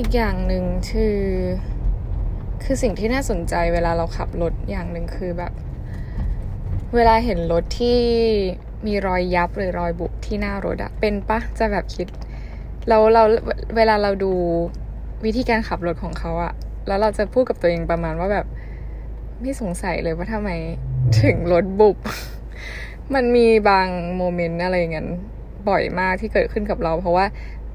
อีกอย่างหนึ่งคือคือสิ่งที่น่าสนใจเวลาเราขับรถอย่างหนึ่งคือแบบ เวลาเห็นรถที่มีรอยยับหรือรอยบุบที่หน้ารถอะเป็นปะจะแบบคิดเราเราเวลาเราดูวิธีการขับรถของเขาอะแล้วเราจะพูดกับตัวเองประมาณว่าแบบ ไม่สงสัยเลยว่าทำไมถึงรถบุบ มันมีบางโมเมนต์อะไรเงี้ยบ่อยมากที่เกิดขึ้นกับเรา เพราะว่า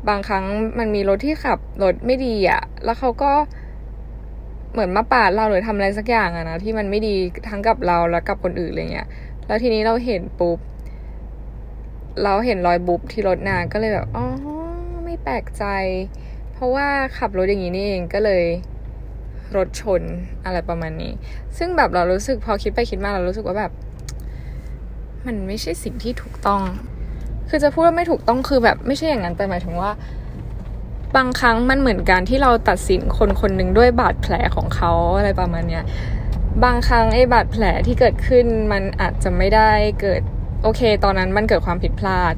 บางครั้งมันมีรถที่ขับรถไม่ดีอะแล้วเขาก็เหมือนมาปาดเราหรือทำอะไรสักอย่างอะนะที่มันไม่ดีทั้งกับเราและกับคนอื่นอะไรเงี้ย แล้วทีนี้เราเห็นปุ๊บ เราเห็นรอยบุบที่รถนาก็เลยแบบอ๋อไม่แปลกใจ เพราะว่าขับรถอย่างนี้นี่เองก็เลยรถชนอะไรประมาณนี้ ซึ่งแบบเรารู้สึกพอคิดไปคิดมาเรารู้สึกว่าแบบ มันไม่ใช่สิ่งที่ถูกต้อง คือจะพูดว่าไม่ถูกต้องคือแบบไม่ใช่อย่างนั้นแต่หมายถึงว่า บางครั้งมันเหมือนกันที่เราตัดสินคนคนหนึ่งด้วยบาดแผลของเขาอะไรประมาณเนี้ยบางครั้งไอ้บาดแผลที่เกิดขึ้นมันอาจจะไม่ได้เกิดโอเค ตอนนั้นมันเกิดความผิดพลาด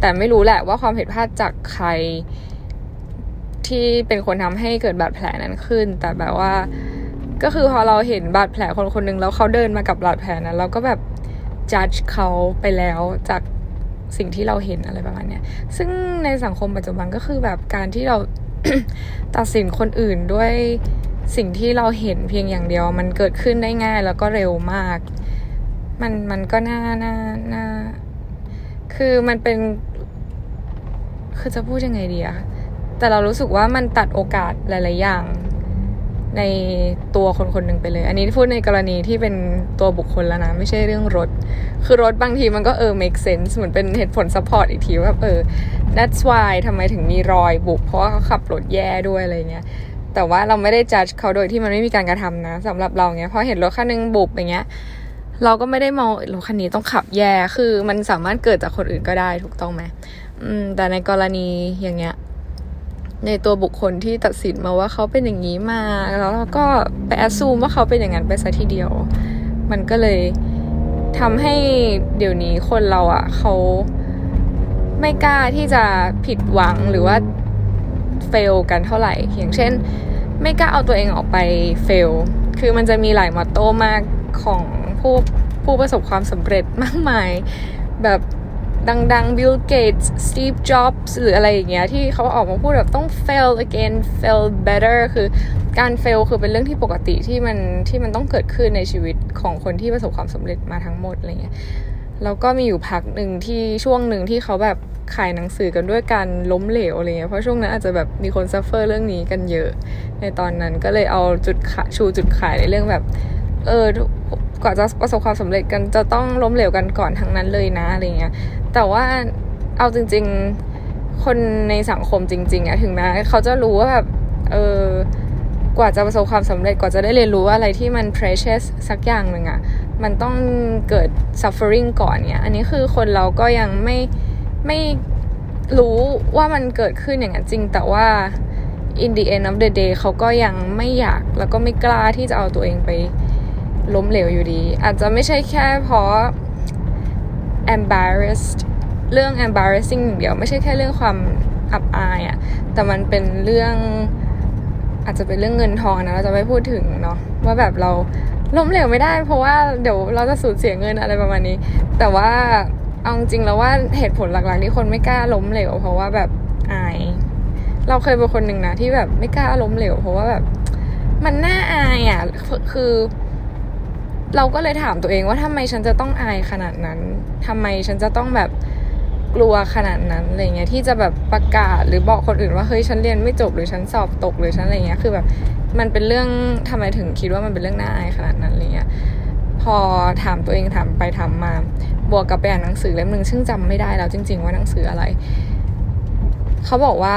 แต่ไม่รู้แหละว่าความผิดพลาดจากใคร ที่เป็นคนทำให้เกิดบาดแผลนั้นขึ้น แต่แบบว่า ก็คือพอเราเห็นบาดแผลคนคนหนึ่งแล้วเขาเดินมากับบาดแผลนั้นเราก็แบบจัดเขาไปแล้วจาก สิ่งที่เราเห็นอะไรประมาณเนี้ยซึ่งในสังคมปัจจุบันก็คือแบบการที่เราตัดสินคนอื่นด้วยสิ่งที่เราเห็นเพียงอย่างเดียว มันเกิดขึ้นได้ง่ายแล้วก็เร็วมาก มันมันก็น่าน่าน่าคือมันเป็น คือจะพูดยังไงดีอะแต่เรารู้สึกว่ามันตัดโอกาสหลาย ๆ อย่าง ในตัวคนคนหนึ่งไปเลย อันนี้พูดในกรณีที่เป็นตัวบุคคลแล้วนะ ไม่ใช่เรื่องรถ คือรถบางทีมันก็เออ make sense เหมือนเป็นเหตุผล support อีกทีว่าเออ that's why ทำไมถึงมีรอยบุบเพราะว่าเขาขับรถแย่ด้วยอะไรเงี้ยแต่ว่าเราไม่ได้ judge เขาโดยที่มันไม่มีการกระทำนะสำหรับเราเงี้ยพอเห็นรถคันนึงบุบอย่างเงี้ย เราก็ไม่ได้มองรถคันนี้ต้องขับแย่คือมันสามารถเกิดจากคนอื่นก็ได้ถูกต้องไหมอืมแต่ในกรณีอย่างเงี้ย ในตัวบุคคลที่ตัดสินมาว่าเขาเป็นอย่างนี้มา แล้วก็ไปแอดซูมว่าเขาเป็นอย่างนั้นไปซะทีเดียว มันก็เลยทำให้เดี๋ยวนี้คนเราอะ่ะเขาไม่กล้าที่จะผิดหวังหรือว่าเฟลกันเท่าไหร่ อย่างเช่น ไม่กล้าเอาตัวเองออกไปเฟล คือมันจะมีหลายมอตโต้มากของผู้ผู้ประสบความสำเร็จมากมาย แบบ ดังๆ Bill Gates Steve Jobs หรืออะไรอย่างเงี้ยที่เขาออกมาพูดแบบต้อง fail again fail better คือการ fail คือเป็นเรื่องที่ปกติที่มันที่มันต้องเกิดขึ้นในชีวิตของคนที่ประสบความสำเร็จมาทั้งหมดอะไรเงี้ยแล้วก็มีอยู่พักหนึ่งที่ช่วงหนึ่งที่เขาแบบขายหนังสือกันด้วยการล้มเหลวอะไรเงี้ยเพราะช่วงนั้นอาจจะแบบมีคนซัฟเฟอร์เรื่องนี้กันเยอะ ในตอนนั้นก็เลยเอาจุดชูจุดขายในเรื่องแบบ เออกว่าจะประสบความสำเร็จกันจะต้องล้มเหลวกันก่อนทั้งนั้นเลยนะอะไรเงี้ย แต่ว่าเอาจริง ๆ คนในสังคมจริงๆอะถึงแม้เขาจะรู้ว่าแบบเออกว่าจะประสบความสำเร็จกว่าจะได้เรียนรู้ว่าอะไรที่มัน precious สักอย่างหนึ่งอะมันต้องเกิด suffering ก่อนเนี่ย อันนี้คือคนเราก็ยังไม่ไม่รู้ว่ามันเกิดขึ้นอย่างนั้นจริง แต่ว่า in the end of the day เขาก็ยังไม่อยากแล้วก็ไม่กล้าที่จะเอาตัวเองไปล้มเหลวอยู่ดี อาจจะไม่ใช่แค่เพราะ embarrassed เรื่อง embarrassing องเดียวไม่ใช่แค่เรื่องความอับอายอะแต่มันเป็นเรื่องอาจจะเป็นเรื่องเงินทองนะเราจะไม่พูดถึงเนาะว่าแบบเราล้มเหลวไม่ได้ เพราะว่าเดี๋ยวเราจะสูญเสียเงินอะไรประมาณนี้ แต่ว่าเอาจริงแล้วว่าเหตุผลหลักๆที่คนไม่กล้าล้มเหลว เพราะว่าแบบอาย เราเคยเป็นคนหนึ่งนะที่แบบไม่กล้าล้มเหลว เพราะว่าแบบ มันน่าอายอะคือ เราก็เลยถามตัวเองว่าทำไมฉันจะต้องอายขนาดนั้นทำไมฉันจะต้องแบบ กลัวขนาดนั้นอะไรเงี้ยที่จะแบบประกาศหรือบอกคนอื่นว่าเฮ้ยฉันเรียนไม่จบหรือฉันสอบตกหรือฉันอะไรเงี้ยคือแบบมันเป็นเรื่องทำไมถึงคิดว่ามันเป็นเรื่องน่าอายขนาดนั้นอะไรเงี้ยพอถามตัวเองถามไปถามมา บวกกับไปอ่านหนังสือเล่มหนึ่งซึ่งจำไม่ได้แล้วจริง ๆ ว่าหนังสืออะไร เขาบอกว่า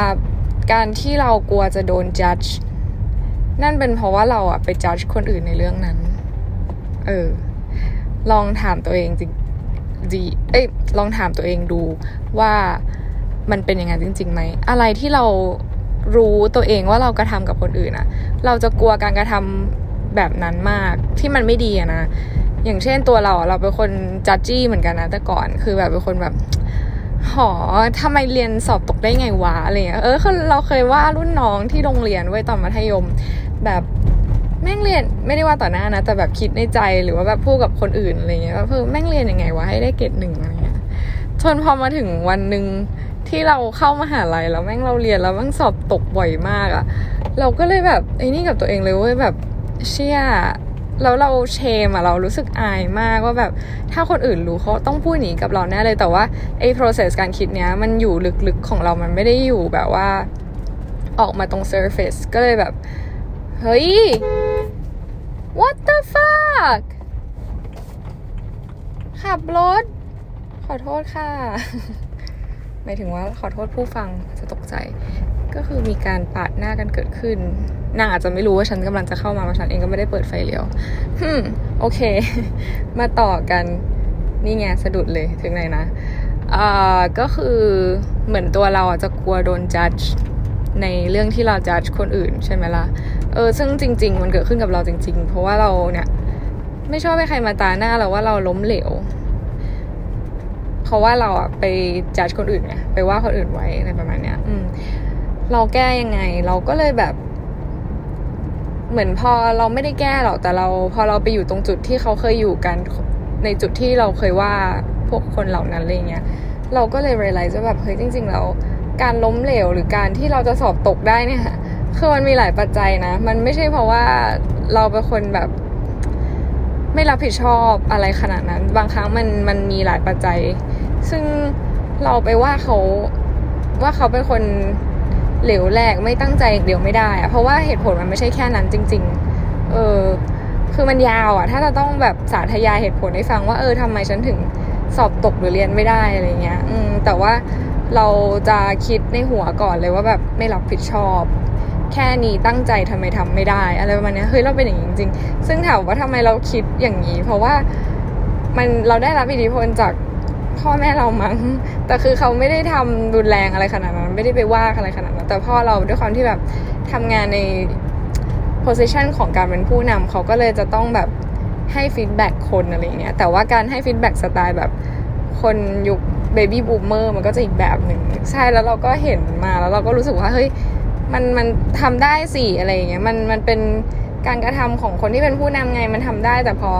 การที่เรากลัวจะโดน judge นั่นเป็นเพราะว่าเราอะไป judge คนอื่นในเรื่องนั้น เออ ลองถามตัวเองจริง ดีเอ้ยลองถามตัวเองดูว่ามันเป็นยังไงจริงๆไหมอะไรที่เรารู้ตัวเองว่าเรากระทำกับคนอื่นอะเราจะกลัวการกระทำแบบนั้นมากที่มันไม่ดีอะนะอย่างเช่นตัวเราเราเป็นคนจัดจี้เหมือนกันนะแต่ก่อนคือแบบเป็นคนแบบหอทำไมเรียนสอบตกได้ไงวะอะไรเงี้ยเออเราเคยว่ารุ่นน้องที่โรงเรียนไว้ตอนมัธยม แบบ แม่งเรียนไม่ได้ว่าต่อหน้านะ แต่แบบคิดในใจหรือว่าแบบพูดกับคนอื่นอะไรเงี้ยว่าเพิ่แม่งเรียนยังไงวะให้ได้เกรดหนึ่งอะไรเงี้ยจนพอมาถึงวันหนึ่งที่เราเข้ามาหาลัยแล้วแม่งเราเรียนแล้วแม่งสอบตกบ่อยมากอะเราก็เลยแบบไอ้นี่กับตัวเองเลยเว้ยแบบเชี่ยแล้วเราเชมอะเรารู้สึกอายมากว่าแบบถ้าคนอื่นรู้เขาต้องพูดหนีกับเราแน่เลยแต่ว่าไอ้ process การคิดเนี้ยมันอยู่ลึกๆของเรามันไม่ได้อยู่แบบว่า ออกมาตรง surface ก็เลยแบบ เฮ้ย what the fuck ขับรถ ขอโทษค่ะ หมายถึงว่าขอโทษผู้ฟังจะตกใจ ก็คือมีการปาดหน้ากันเกิดขึ้น นางอาจจะไม่รู้ว่าฉันกำลังจะเข้ามาเพราะฉันเองก็ไม่ได้เปิดไฟเลี้ยวฮึมโอเค มาต่อกัน นี่ไงสะดุดเลยถึงไหนนะอ่าก็คือเหมือนตัวเราจะกลัวโดนจัดในเรื่องที่เราจัดคนอื่นใช่ไหมละ่ะ ออซึ่งจริง ๆ มันเกิดขึ้นกับเราจริง ๆ เพราะว่าเราเนี่ย ไม่ชอบให้ใครมาตาหน้าเราว่าเราล้มเหลว เพราะว่าเราอะไปจัดคนอื่นไงไปว่าคนอื่นไว้อะไรประมาณเนี้ย อืม เราแก้ยังไง เราก็เลยแบบ เหมือนพอเราไม่ได้แก้หรอกแต่เรา พอเราไปอยู่ตรงจุดที่เขาเคยอยู่กันในจุดที่เราเคยว่าพวกคนเหล่านั้นอะไรเงี้ย เราก็เลยเรียลไลซ์ว่าแบบเฮ้ยจริง ๆ แล้วการล้มเหลวหรือการที่เราจะสอบตกได้เนี่ย คือมันมีหลายปัจจัยนะ มันไม่ใช่เพราะว่าเราเป็นคนแบบไม่รับผิดชอบอะไรขนาดนั้น บางครั้งมันมันมีหลายปัจจัย ซึ่งเราไปว่าเขาว่าเขาเป็นคนเหลวแหลกไม่ตั้งใจเดี๋ยวไม่ได้อะเพราะว่าเหตุผลมันไม่ใช่แค่นั้นจริง ๆ เออ คือมันยาวอะถ้าเราต้องแบบสาธยายเหตุผลให้ฟังว่าเออทำไมฉันถึงสอบตกหรือเรียนไม่ได้อะไรเงี้ย อืมแต่ว่าเราจะคิดในหัวก่อนเลยว่าแบบไม่รับผิดชอบ แค่นี้ตั้งใจทำไมทำไม่ได้ อะไรประมาณนี้เฮ้ยเราเป็นอย่างนี้จริงๆซึ่งถามว่าทำไมเราคิดอย่างนี้ เพราะว่ามันเราได้รับอิทธิพลจากพ่อแม่เรามั้ง แต่คือเขาไม่ได้ทำรุนแรงอะไรขนาดนั้นไม่ได้ไปว่าอะไรขนาดนั้น แต่พ่อเราด้วยความที่แบบทำงานใน position ของการเป็นผู้นำเขาก็เลยจะต้องแบบให้ feedback คนอะไรเงี้ย แต่ว่าการให้ feedback สไตล์แบบคนยุค baby boomer มันก็จะอีกแบบหนึ่ง ใช่แล้วเราก็เห็นมาแล้วเราก็รู้สึกว่าเฮ้ย มันมันทำได้สิอะไรเงี้ยมันมันเป็นการกระทำของคนที่เป็นผู้นำไงมันทำได้ แต่พอ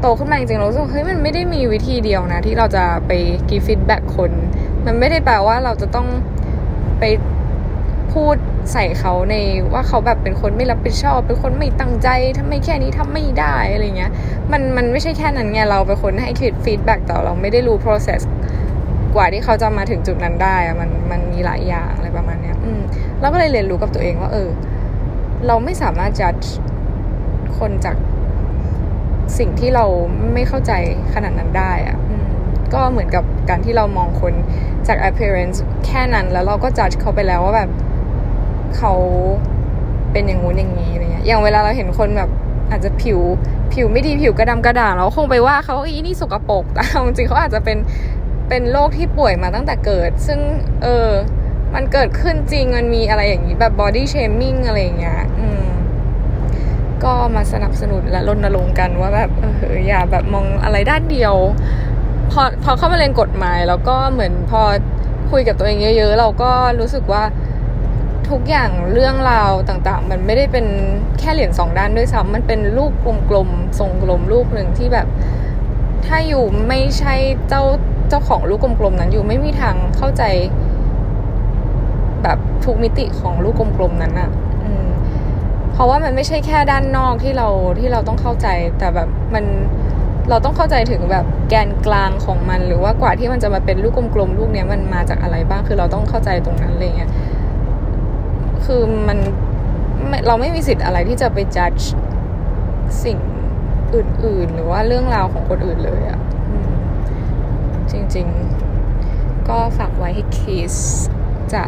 โตขึ้นมาจริงๆเรารู้สึกเฮ้ยมันไม่ได้มีวิธีเดียวนะ ที่เราจะไป give feedback คน มันไม่ได้แปลว่าเราจะต้องไปพูดใส่เขาในว่าเขาแบบเป็นคนไม่รับผิดชอบ เป็นคนไม่ตั้งใจทำไมแค่นี้ทำไม่ได้อะไรเงี้ย มันมันไม่ใช่แค่นั้นไงเราเป็นคนให้ give feedback แต่เราไม่ได้รู้ process กว่าที่เขาจะมาถึงจุดนั้นได้อะมันมันมีหลายอย่างอะไรประมาณเนี้ย อืมเราก็เลยเรียนรู้กับตัวเองว่า เออ เราไม่สามารถจัดคนจากสิ่งที่เราไม่เข้าใจขนาดนั้นได้อะก็เหมือนกับการที่เรามองคนจาก appearance แค่นั้นแล้วเราก็จัดเขาไปแล้วว่าแบบเขาเป็นอย่างงู้นอย่างนี้อะไรเงี้ย อย่างเวลาเราเห็นคนแบบอาจจะผิวผิวไม่ดีผิวกระดำกระด่างเราคงไปว่าเขาอีนี่สกปรกแต่จริงๆเขาอาจจะเป็น เป็นโรคที่ป่วยมาตั้งแต่เกิด ซึ่งเออ มันเกิดขึ้นจริงมันมีอะไรอย่างนี้แบบ body shaming อะไรอย่างเงี้ยอืมก็มาสนับสนุนและรณรงค์กันว่าแบบเอออย่าแบบมองอะไรด้านเดียว พอพอเข้ามาเรียนกฎหมาย แล้วก็เหมือนพอคุยกับตัวเองเยอะ ๆ เราก็รู้สึกว่าทุกอย่างเรื่องราวต่างๆ มันไม่ได้เป็นแค่เหรียญสองด้านด้วยซ้ำมันเป็นลูกกลมๆทรงกลมลูกหนึ่งที่แบบ ถ้าอยู่ไม่ใช่เจ้า เจ้าของลูกกลมๆนั้นอยู่ไม่มีทางเข้าใจ แบบทุกมิติของลูกกลมๆนั้นอะเพราะว่ามันไม่ใช่แค่ด้านนอกที่เราที่เราต้องเข้าใจ แต่แบบมันเราต้องเข้าใจถึงแบบแกนกลางของมัน หรือว่ากว่าที่มันจะมาเป็นลูกกลมๆลูกเนี้ยมันมาจากอะไรบ้างคือเราต้องเข้าใจตรงนั้นเลยเงี้ยคือมันเราไม่มีสิทธิ์อะไรที่จะไปจัดสิ่งอื่นๆ หรือว่าเรื่องราวของคนอื่นเลยอะ จริงๆ ก็ฝากไว้ให้คิสจ้ะ